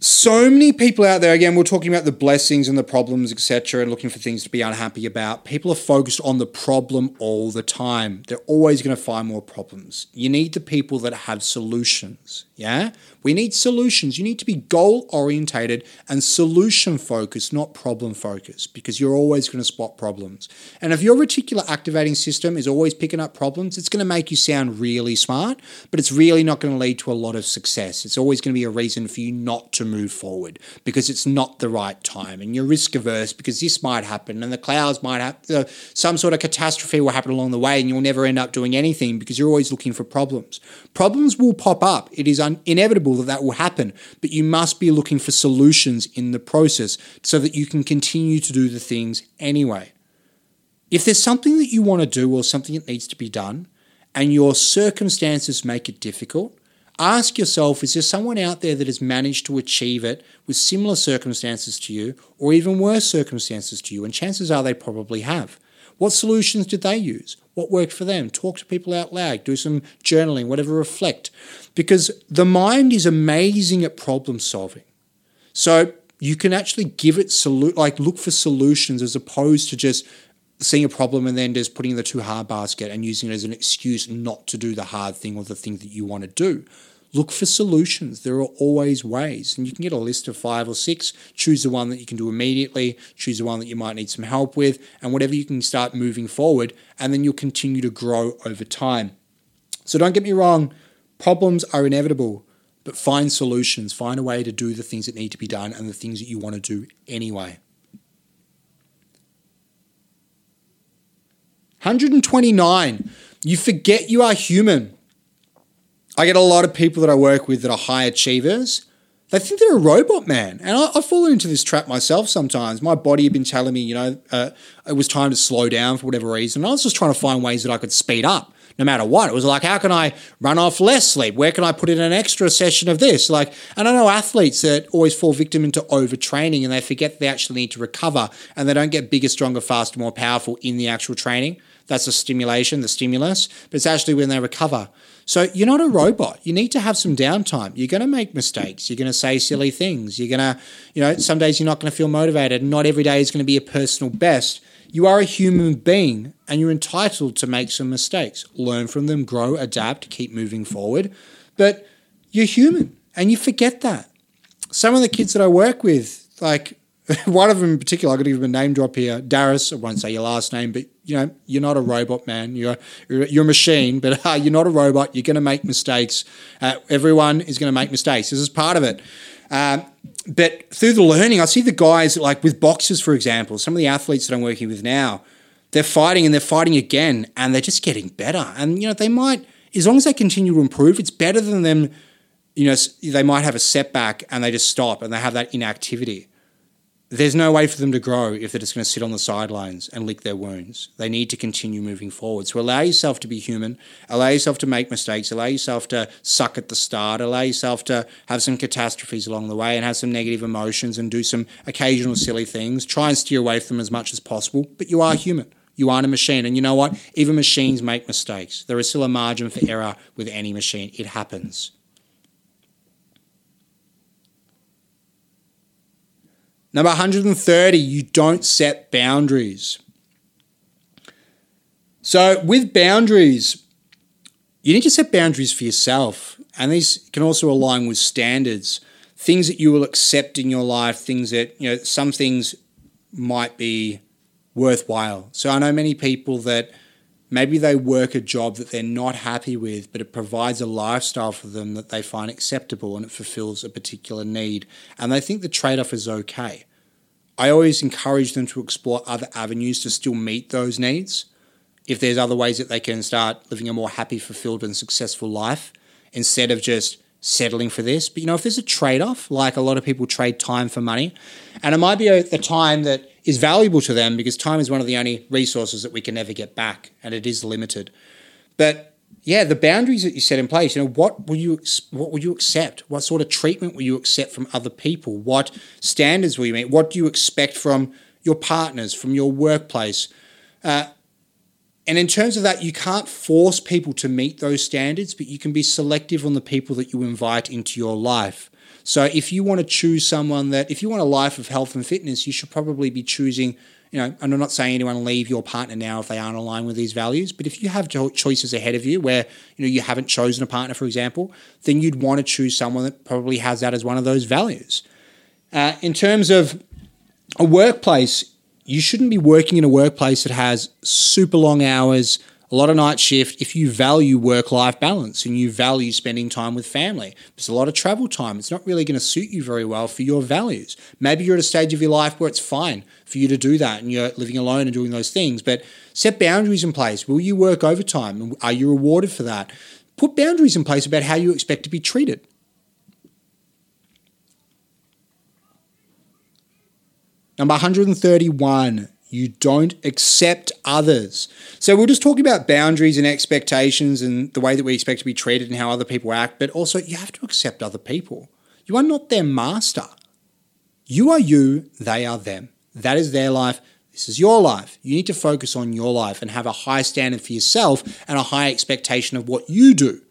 so many people out there again we're talking about the blessings and the problems etc and looking for things to be unhappy about people are focused on the problem all the time they're always going to find more problems you need the people that have solutions yeah we need solutions you need to be goal orientated and solution focused not problem focused because you're always going to spot problems and if your reticular activating system is always picking up problems it's going to make you sound really smart but it's really not going to lead to a lot of success it's always going to be a reason for you not to move forward because it's not the right time and you're risk averse because this might happen and the clouds might have some sort of catastrophe will happen along the way and you'll never end up doing anything because you're always looking for problems. Problems will pop up. It is un- inevitable that that will happen, but you must be looking for solutions in the process so that you can continue to do the things anyway. If there's something that you want to do or something that needs to be done, and your circumstances make it difficult, ask yourself is there someone out there that has managed to achieve it with similar circumstances to you or even worse circumstances to you? And chances are they probably have. What solutions did they use? What worked for them? Talk to people out loud, do some journaling, whatever, reflect. Because the mind is amazing at problem solving. So you can actually give it solu- like look for solutions as opposed to just seeing a problem and then just putting the too hard basket and using it as an excuse not to do the hard thing or the thing that you want to do. Look for solutions. There are always ways. And you can get a list of five or six, choose the one that you can do immediately, choose the one that you might need some help with, and whatever you can start moving forward, and then you'll continue to grow over time. So don't get me wrong, problems are inevitable, but find solutions, find a way to do the things that need to be done and the things that you want to do anyway. 129. You forget you are human. I get a lot of people that I work with that are high achievers. They think they're a robot, man. And I, have fallen into this trap myself sometimes. My body had been telling me, you know, uh, it was time to slow down for whatever reason. I was just trying to find ways that I could speed up no matter what. It was like, how can I run off less sleep? Where can I put in an extra session of this? Like, and I know athletes that always fall victim into overtraining and they forget they actually need to recover and they don't get bigger, stronger, faster, more powerful in the actual training. That's the stimulation, the stimulus, but it's actually when they recover. So you're not a robot. You need to have some downtime. You're going to make mistakes. You're going to say silly things. You're going to, you know, some days you're not going to feel motivated. Not every day is going to be a personal best. You are a human being and you're entitled to make some mistakes. Learn from them, grow, adapt, keep moving forward. But you're human and you forget that. Some of the kids that I work with, like one of them in particular, I could give him a name drop here. Darius, I won't say your last name, but you know, you're not a robot, man. You're you're, a machine, but uh, you're not a robot. You're going to make mistakes. Uh, everyone is going to make mistakes. This is part of it. Um, but through the learning, I see the guys like with boxers, for example, some of the athletes that I'm working with now, they're fighting and they're fighting again, and they're just getting better. And you know, they might, as long as they continue to improve, it's better than them. You know, they might have a setback and they just stop and they have that inactivity there's no way for them to grow if they're just going to sit on the sidelines and lick their wounds. They need to continue moving forward. So allow yourself to be human, allow yourself to make mistakes, allow yourself to suck at the start, allow yourself to have some catastrophes along the way and have some negative emotions and do some occasional silly things. Try and steer away from them as much as possible, but you are human. You aren't a machine. And you know what? Even machines make mistakes. There is still a margin for error with any machine. It happens. Number 130, you don't set boundaries. So, with boundaries, you need to set boundaries for yourself. And these can also align with standards, things that you will accept in your life, things that, you know, some things might be worthwhile. So, I know many people that Maybe they work a job that they're not happy with, but it provides a lifestyle for them that they find acceptable and it fulfills a particular need. And they think the trade off is okay. I always encourage them to explore other avenues to still meet those needs. If there's other ways that they can start living a more happy, fulfilled, and successful life instead of just settling for this. But you know, if there's a trade off, like a lot of people trade time for money, and it might be a time that is valuable to them because time is one of the only resources that we can never get back and it is limited. But yeah, the boundaries that you set in place, you know, what will you what will you accept? What sort of treatment will you accept from other people? What standards will you meet? What do you expect from your partners, from your workplace? Uh, and in terms of that, you can't force people to meet those standards, but you can be selective on the people that you invite into your life. So if you want to choose someone that, if you want a life of health and fitness, you should probably be choosing, you know, and I'm not saying anyone leave your partner now if they aren't aligned with these values, but if you have choices ahead of you where, you know, you haven't chosen a partner, for example, then you'd want to choose someone that probably has that as one of those values. Uh, in terms of a workplace, you shouldn't be working in a workplace that has super long hours, a lot of night shift if you value work life balance and you value spending time with family. There's a lot of travel time. It's not really going to suit you very well for your values. Maybe you're at a stage of your life where it's fine for you to do that and you're living alone and doing those things, but set boundaries in place. Will you work overtime? Are you rewarded for that? Put boundaries in place about how you expect to be treated. Number 131 you don't accept others. So we're just talking about boundaries and expectations and the way that we expect to be treated and how other people act, but also you have to accept other people. You are not their master. You are you, they are them. That is their life. This is your life. You need to focus on your life and have a high standard for yourself and a high expectation of what you do,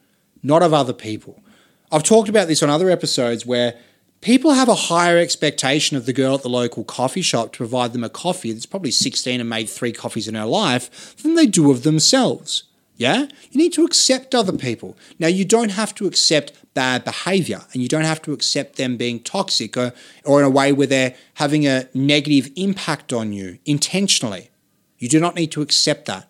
not of other people. I've talked about this on other episodes where people have a higher expectation of the girl at the local coffee shop to provide them a coffee that's probably 16 and made three coffees in her life than they do of themselves. Yeah? You need to accept other people. Now, you don't have to accept bad behavior and you don't have to accept them being toxic or, or in a way where they're having a negative impact on you intentionally. You do not need to accept that.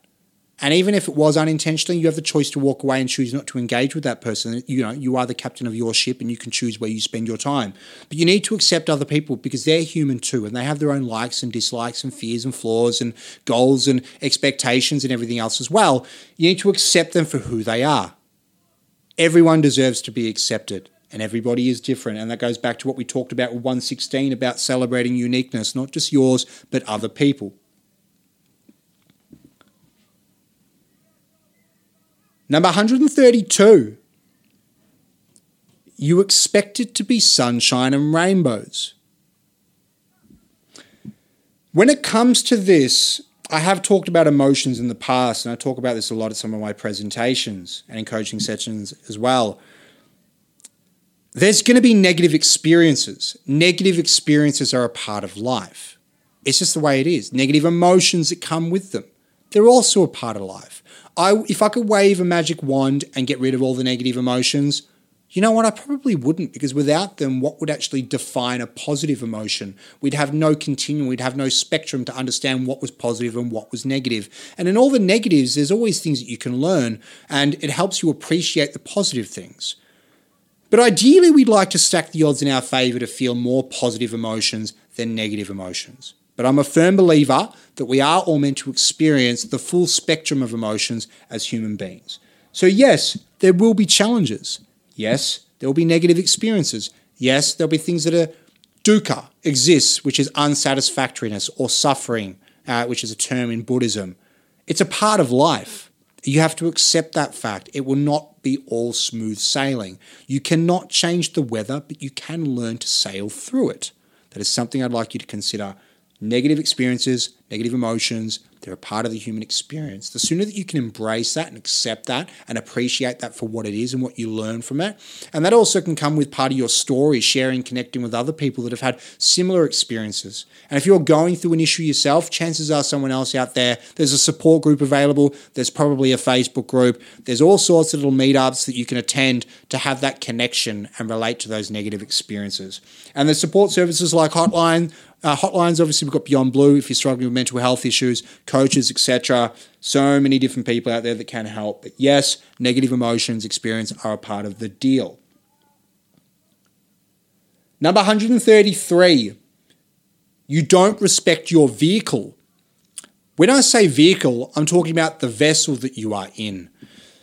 And even if it was unintentionally, you have the choice to walk away and choose not to engage with that person. You know, you are the captain of your ship and you can choose where you spend your time. But you need to accept other people because they're human too and they have their own likes and dislikes and fears and flaws and goals and expectations and everything else as well. You need to accept them for who they are. Everyone deserves to be accepted and everybody is different. And that goes back to what we talked about with 116 about celebrating uniqueness, not just yours, but other people. Number 132. You expect it to be sunshine and rainbows. When it comes to this, I have talked about emotions in the past, and I talk about this a lot at some of my presentations and in coaching sessions as well. There's going to be negative experiences. Negative experiences are a part of life. It's just the way it is. Negative emotions that come with them, they're also a part of life. I if I could wave a magic wand and get rid of all the negative emotions, you know what? I probably wouldn't because without them, what would actually define a positive emotion? We'd have no continuum, we'd have no spectrum to understand what was positive and what was negative. And in all the negatives, there's always things that you can learn, and it helps you appreciate the positive things. But ideally, we'd like to stack the odds in our favor to feel more positive emotions than negative emotions. But I'm a firm believer that we are all meant to experience the full spectrum of emotions as human beings. So, yes, there will be challenges. Yes, there will be negative experiences. Yes, there'll be things that are dukkha exists, which is unsatisfactoriness or suffering, uh, which is a term in Buddhism. It's a part of life. You have to accept that fact. It will not be all smooth sailing. You cannot change the weather, but you can learn to sail through it. That is something I'd like you to consider negative experiences, negative emotions, they're a part of the human experience. The sooner that you can embrace that and accept that and appreciate that for what it is and what you learn from it. And that also can come with part of your story, sharing, connecting with other people that have had similar experiences. And if you're going through an issue yourself, chances are someone else out there, there's a support group available, there's probably a Facebook group, there's all sorts of little meetups that you can attend to have that connection and relate to those negative experiences. And there's support services like Hotline, uh, hotlines, obviously, we've got Beyond Blue if you're struggling with mental health issues, coaches, etc. So many different people out there that can help. But yes, negative emotions experience are a part of the deal. Number 133, you don't respect your vehicle. When I say vehicle, I'm talking about the vessel that you are in.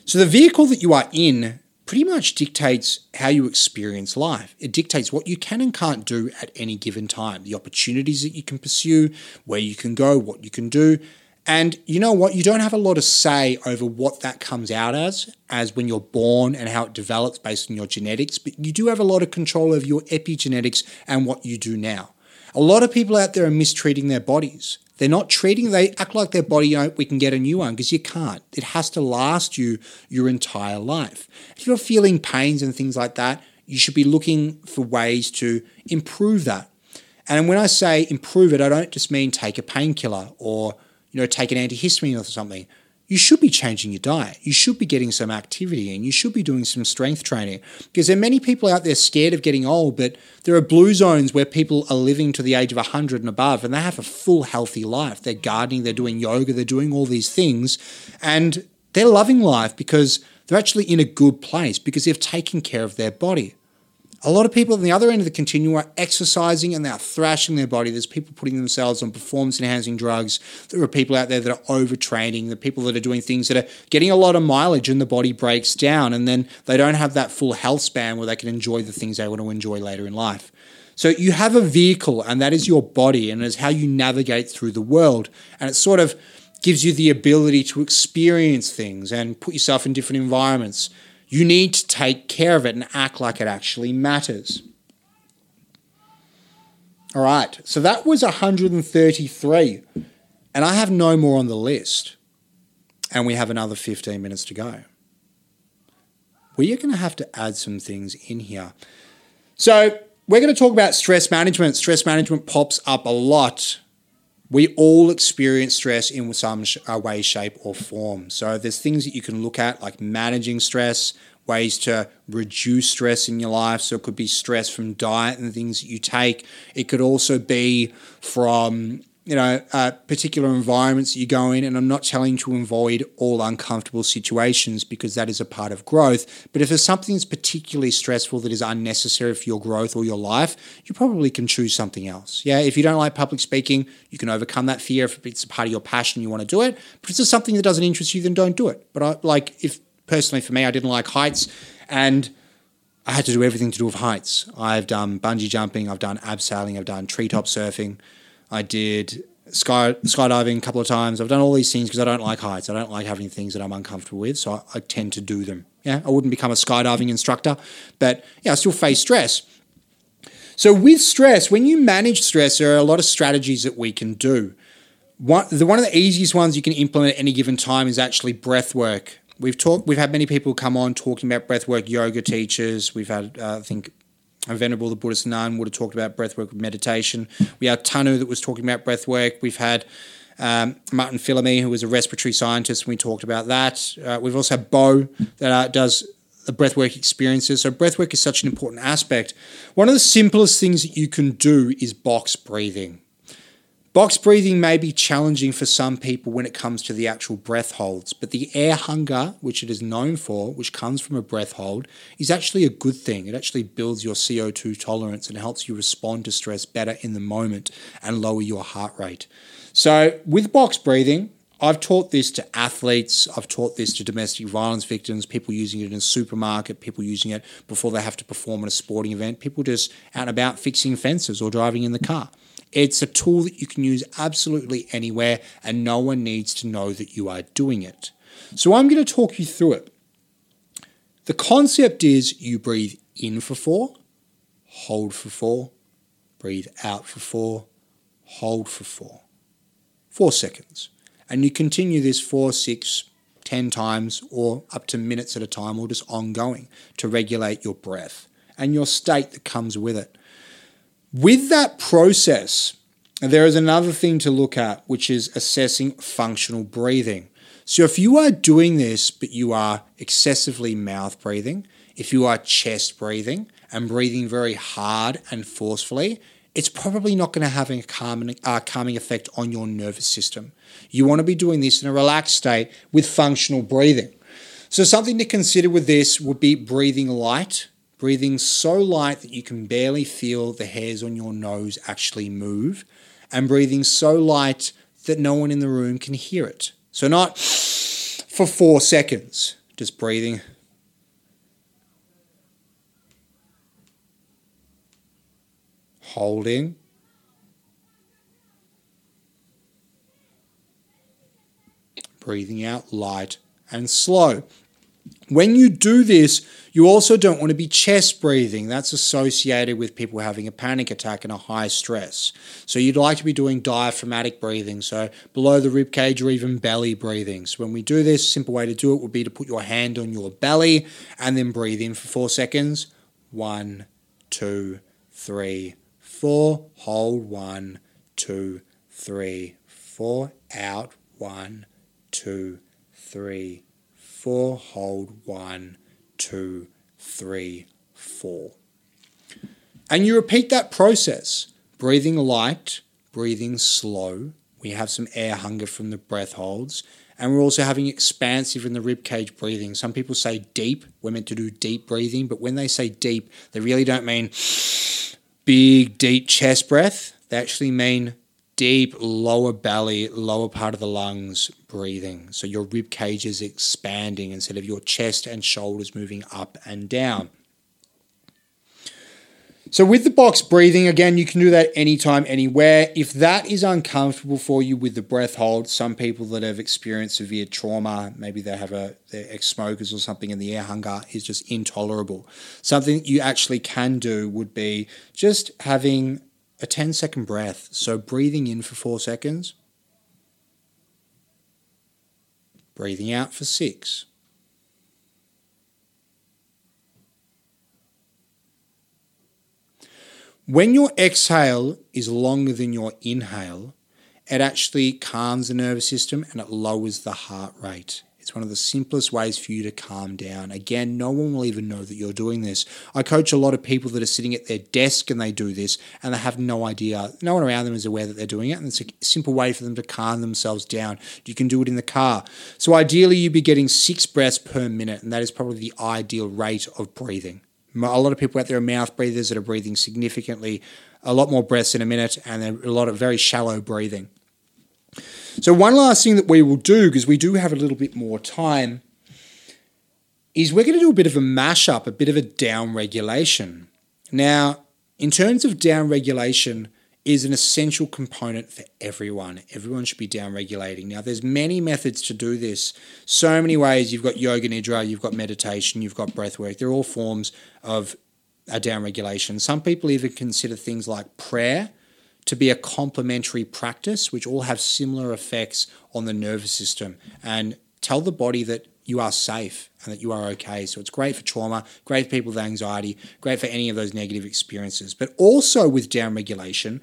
So the vehicle that you are in pretty much dictates how you experience life. It dictates what you can and can't do at any given time, the opportunities that you can pursue, where you can go, what you can do. And you know what? You don't have a lot of say over what that comes out as, as when you're born and how it develops based on your genetics, but you do have a lot of control over your epigenetics and what you do now. A lot of people out there are mistreating their bodies. They're not treating, they act like their body, you know, we can get a new one because you can't. It has to last you your entire life. If you're feeling pains and things like that, you should be looking for ways to improve that. And when I say improve it, I don't just mean take a painkiller or, you know, take an antihistamine or something you should be changing your diet. You should be getting some activity and you should be doing some strength training because there are many people out there scared of getting old, but there are blue zones where people are living to the age of 100 and above and they have a full healthy life. They're gardening, they're doing yoga, they're doing all these things. And they're loving life because they're actually in a good place because they've taken care of their body. A lot of people on the other end of the continuum are exercising and they're thrashing their body. There's people putting themselves on performance enhancing drugs. There are people out there that are overtraining. The people that are doing things that are getting a lot of mileage and the body breaks down and then they don't have that full health span where they can enjoy the things they want to enjoy later in life. So you have a vehicle and that is your body and it's how you navigate through the world. And it sort of gives you the ability to experience things and put yourself in different environments. You need to take care of it and act like it actually matters. All right, so that was 133, and I have no more on the list, and we have another 15 minutes to go. We are going to have to add some things in here. So, we're going to talk about stress management. Stress management pops up a lot. We all experience stress in some uh, way, shape, or form. So there's things that you can look at, like managing stress, ways to reduce stress in your life. So it could be stress from diet and things that you take. It could also be from you know, uh, particular environments that you go in, and I'm not telling to avoid all uncomfortable situations because that is a part of growth. But if there's something that's particularly stressful that is unnecessary for your growth or your life, you probably can choose something else. Yeah, if you don't like public speaking, you can overcome that fear. If it's a part of your passion, you want to do it. But if it's something that doesn't interest you, then don't do it. But I, like, if personally for me, I didn't like heights, and I had to do everything to do with heights. I've done bungee jumping, I've done abseiling, I've done treetop surfing. I did sky skydiving a couple of times. I've done all these things because I don't like heights. I don't like having things that I'm uncomfortable with, so I, I, tend to do them. Yeah, I wouldn't become a skydiving instructor, but yeah, I still face stress. So with stress, when you manage stress, there are a lot of strategies that we can do. One, the one of the easiest ones you can implement at any given time is actually breath work. We've talked. We've had many people come on talking about breath work. Yoga teachers. We've had, uh, I think, Venerable the Buddhist nun would have talked about breathwork meditation. We had Tanu that was talking about breathwork. We've had um, Martin Fillamy, who was a respiratory scientist, and we talked about that. Uh, we've also had Bo that uh, does the breathwork experiences. So breathwork is such an important aspect. One of the simplest things that you can do is box breathing. Box breathing may be challenging for some people when it comes to the actual breath holds, but the air hunger, which it is known for, which comes from a breath hold, is actually a good thing. It actually builds your CO2 tolerance and helps you respond to stress better in the moment and lower your heart rate. So, with box breathing, I've taught this to athletes, I've taught this to domestic violence victims, people using it in a supermarket, people using it before they have to perform at a sporting event, people just out and about fixing fences or driving in the car. It's a tool that you can use absolutely anywhere, and no one needs to know that you are doing it. So I'm going to talk you through it. The concept is you breathe in for four, hold for four, breathe out for four, hold for four. Four seconds. And you continue this four, six, ten times, or up to minutes at a time, or just ongoing to regulate your breath and your state that comes with it. With that process, there is another thing to look at, which is assessing functional breathing. So, if you are doing this, but you are excessively mouth breathing, if you are chest breathing and breathing very hard and forcefully, it's probably not going to have a calming, uh, calming effect on your nervous system. You want to be doing this in a relaxed state with functional breathing. So, something to consider with this would be breathing light breathing so light that you can barely feel the hairs on your nose actually move, and breathing so light that no one in the room can hear it. So, not for four seconds, just breathing. Holding. Breathing out light and slow. When you do this, you also don't want to be chest breathing. That's associated with people having a panic attack and a high stress. So you'd like to be doing diaphragmatic breathing, so below the rib cage or even belly breathing. So when we do this, simple way to do it would be to put your hand on your belly and then breathe in for four seconds. One, two, three, four. Hold one, two, three, four. Out one, two, three four, hold one, two, three, four. And you repeat that process breathing light, breathing slow. We have some air hunger from the breath holds. And we're also having expansive in the rib cage breathing. Some people say deep. We're meant to do deep breathing, but when they say deep, they really don't mean big, deep chest breath. They actually mean deep lower belly, lower part of the lungs breathing. So your rib cage is expanding instead of your chest and shoulders moving up and down. So with the box breathing, again, you can do that anytime, anywhere. If that is uncomfortable for you with the breath hold, some people that have experienced severe trauma, maybe they have a they're ex-smokers or something, and the air hunger is just intolerable. Something you actually can do would be just having a 10 second breath. So breathing in for four seconds, breathing out for six. When your exhale is longer than your inhale, it actually calms the nervous system and it lowers the heart rate. It's one of the simplest ways for you to calm down. Again, no one will even know that you're doing this. I coach a lot of people that are sitting at their desk and they do this and they have no idea. No one around them is aware that they're doing it. And it's a simple way for them to calm themselves down. You can do it in the car. So ideally, you'd be getting six breaths per minute, and that is probably the ideal rate of breathing. A lot of people out there are mouth breathers that are breathing significantly, a lot more breaths in a minute, and a lot of very shallow breathing. So, one last thing that we will do, because we do have a little bit more time, is we're going to do a bit of a mashup, a bit of a down regulation. Now, in terms of down regulation, is an essential component for everyone. Everyone should be down regulating. Now, there's many methods to do this. So many ways. You've got yoga nidra, you've got meditation, you've got breath work. They're all forms of a down regulation. Some people even consider things like prayer to be a complementary practice, which all have similar effects on the nervous system and tell the body that you are safe and that you are okay. So it's great for trauma, great for people with anxiety, great for any of those negative experiences. But also with down regulation,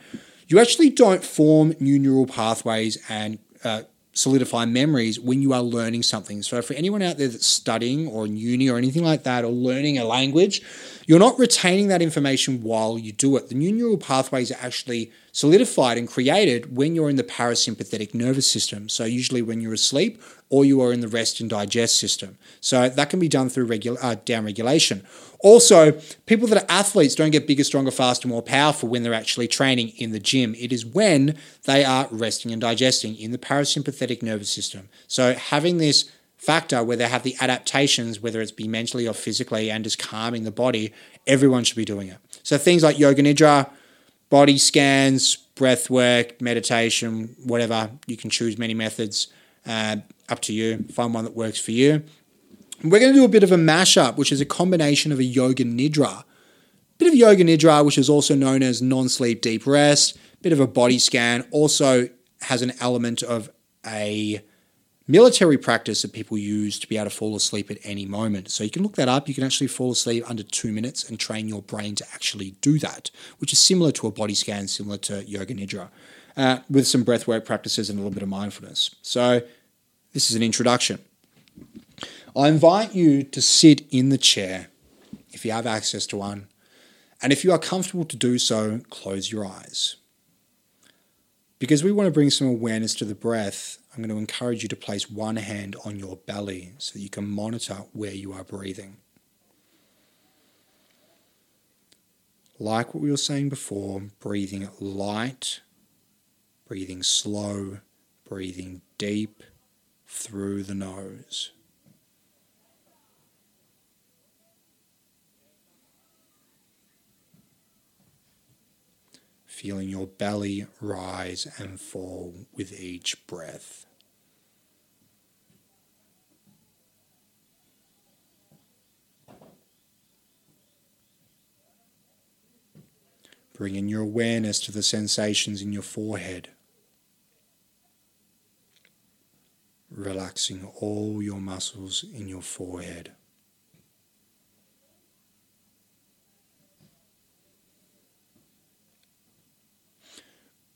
you actually don't form new neural pathways and uh, solidify memories when you are learning something. So for anyone out there that's studying or in uni or anything like that or learning a language, you're not retaining that information while you do it. The new neural pathways are actually solidified and created when you're in the parasympathetic nervous system. So usually when you're asleep or you are in the rest and digest system. So that can be done through uh, down regulation. Also, people that are athletes don't get bigger, stronger, faster, more powerful when they're actually training in the gym. It is when they are resting and digesting in the parasympathetic nervous system. So having this factor where they have the adaptations, whether it's be mentally or physically, and just calming the body, everyone should be doing it. So things like yoga nidra, body scans, breath work, meditation, whatever. You can choose many methods. Uh, up to you. Find one that works for you. We're going to do a bit of a mashup, which is a combination of a yoga nidra, bit of yoga nidra, which is also known as non-sleep deep rest, bit of a body scan, also has an element of a military practice that people use to be able to fall asleep at any moment. So you can look that up. You can actually fall asleep under two minutes and train your brain to actually do that, which is similar to a body scan, similar to yoga nidra, uh, with some breathwork practices and a little bit of mindfulness. So this is an introduction. I invite you to sit in the chair if you have access to one, and if you are comfortable to do so, close your eyes. Because we want to bring some awareness to the breath, I'm going to encourage you to place one hand on your belly so that you can monitor where you are breathing. Like what we were saying before, breathing light, breathing slow, breathing deep through the nose. Feeling your belly rise and fall with each breath. Bring in your awareness to the sensations in your forehead. relaxing all your muscles in your forehead.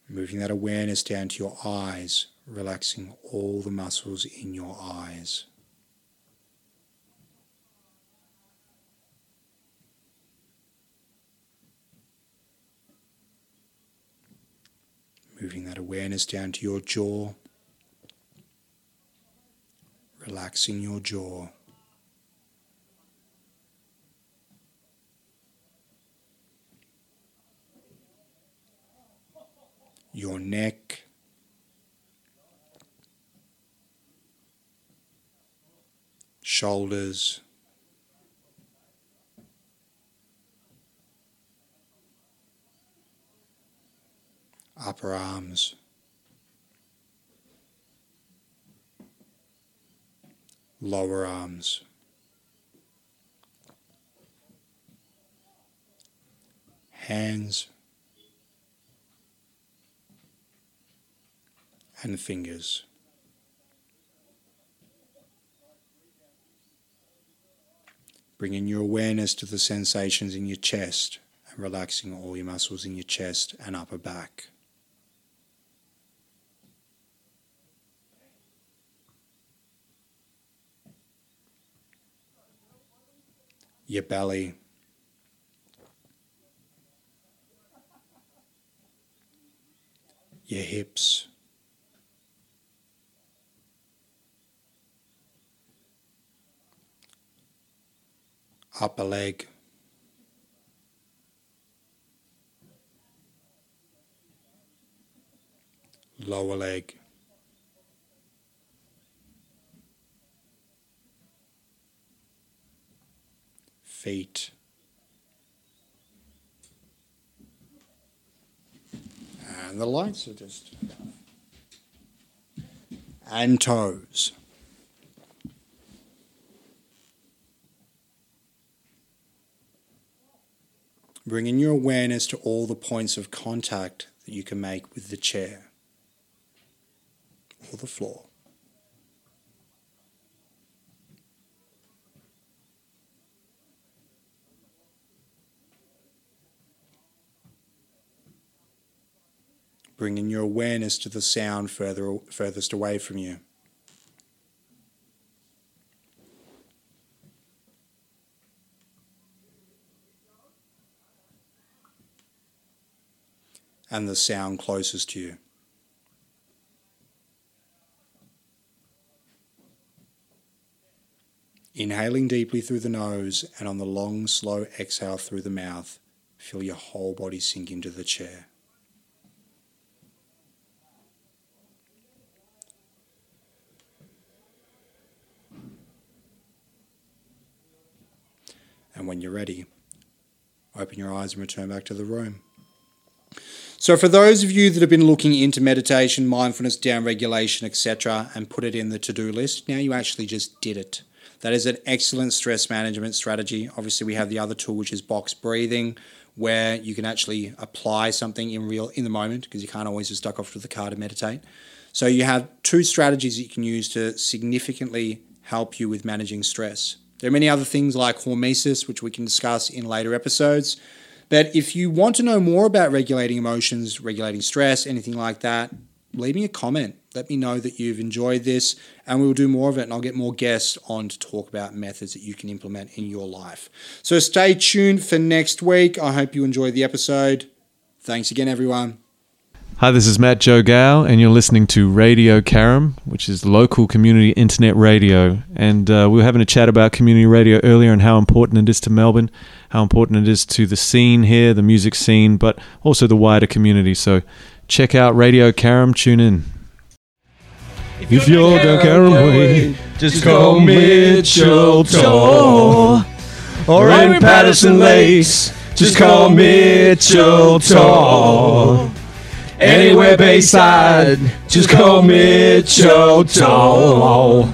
Moving that awareness down to your eyes, relaxing all the muscles in your eyes. Moving that awareness down to your jaw, relaxing your jaw. Your neck. Shoulders. Upper arms. lower arms. Hands and fingers. Bringing your awareness to the sensations in your chest and relaxing all your muscles in your chest and upper back. your belly. Your hips. Upper leg. Lower leg. feet. And the lights are just. And toes. Bringing your awareness to all the points of contact that you can make with the chair or the floor. bringing your awareness to the sound further furthest away from you. And the sound closest to you. Inhaling deeply through the nose and on the long, slow exhale through the mouth, feel your whole body sink into the chair. And when you're ready, open your eyes and return back to the room. So, for those of you that have been looking into meditation, mindfulness, downregulation, etc., and put it in the to do list, now you actually just did it. That is an excellent stress management strategy. Obviously, we have the other tool, which is box breathing, where you can actually apply something in real in the moment because you can't always just duck off to the car to meditate. So, you have two strategies that you can use to significantly help you with managing stress. There are many other things like hormesis, which we can discuss in later episodes. But if you want to know more about regulating emotions, regulating stress, anything like that, leave me a comment. Let me know that you've enjoyed this, and we'll do more of it. And I'll get more guests on to talk about methods that you can implement in your life. So stay tuned for next week. I hope you enjoyed the episode. Thanks again, everyone. Hi, this is Matt Joe Gow, and you're listening to Radio Carrum, which is local community internet radio. And uh, we were having a chat about community radio earlier and how important it is to Melbourne, how important it is to the scene here, the music scene, but also the wider community. So check out Radio Carrum, tune in. If you're down Carrum Way, just call Mitchell Tor. Or in Patterson Lakes, just call Mitchell Tor. Anywhere Bayside, just call Mitchell Toll.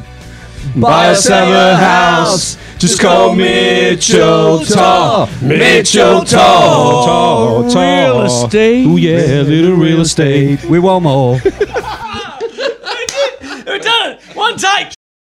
Buy us a house, just call Mitchell Toll. Mitchell Toll. Real estate. Ooh yeah, little real estate. We want more. We've done it! One take!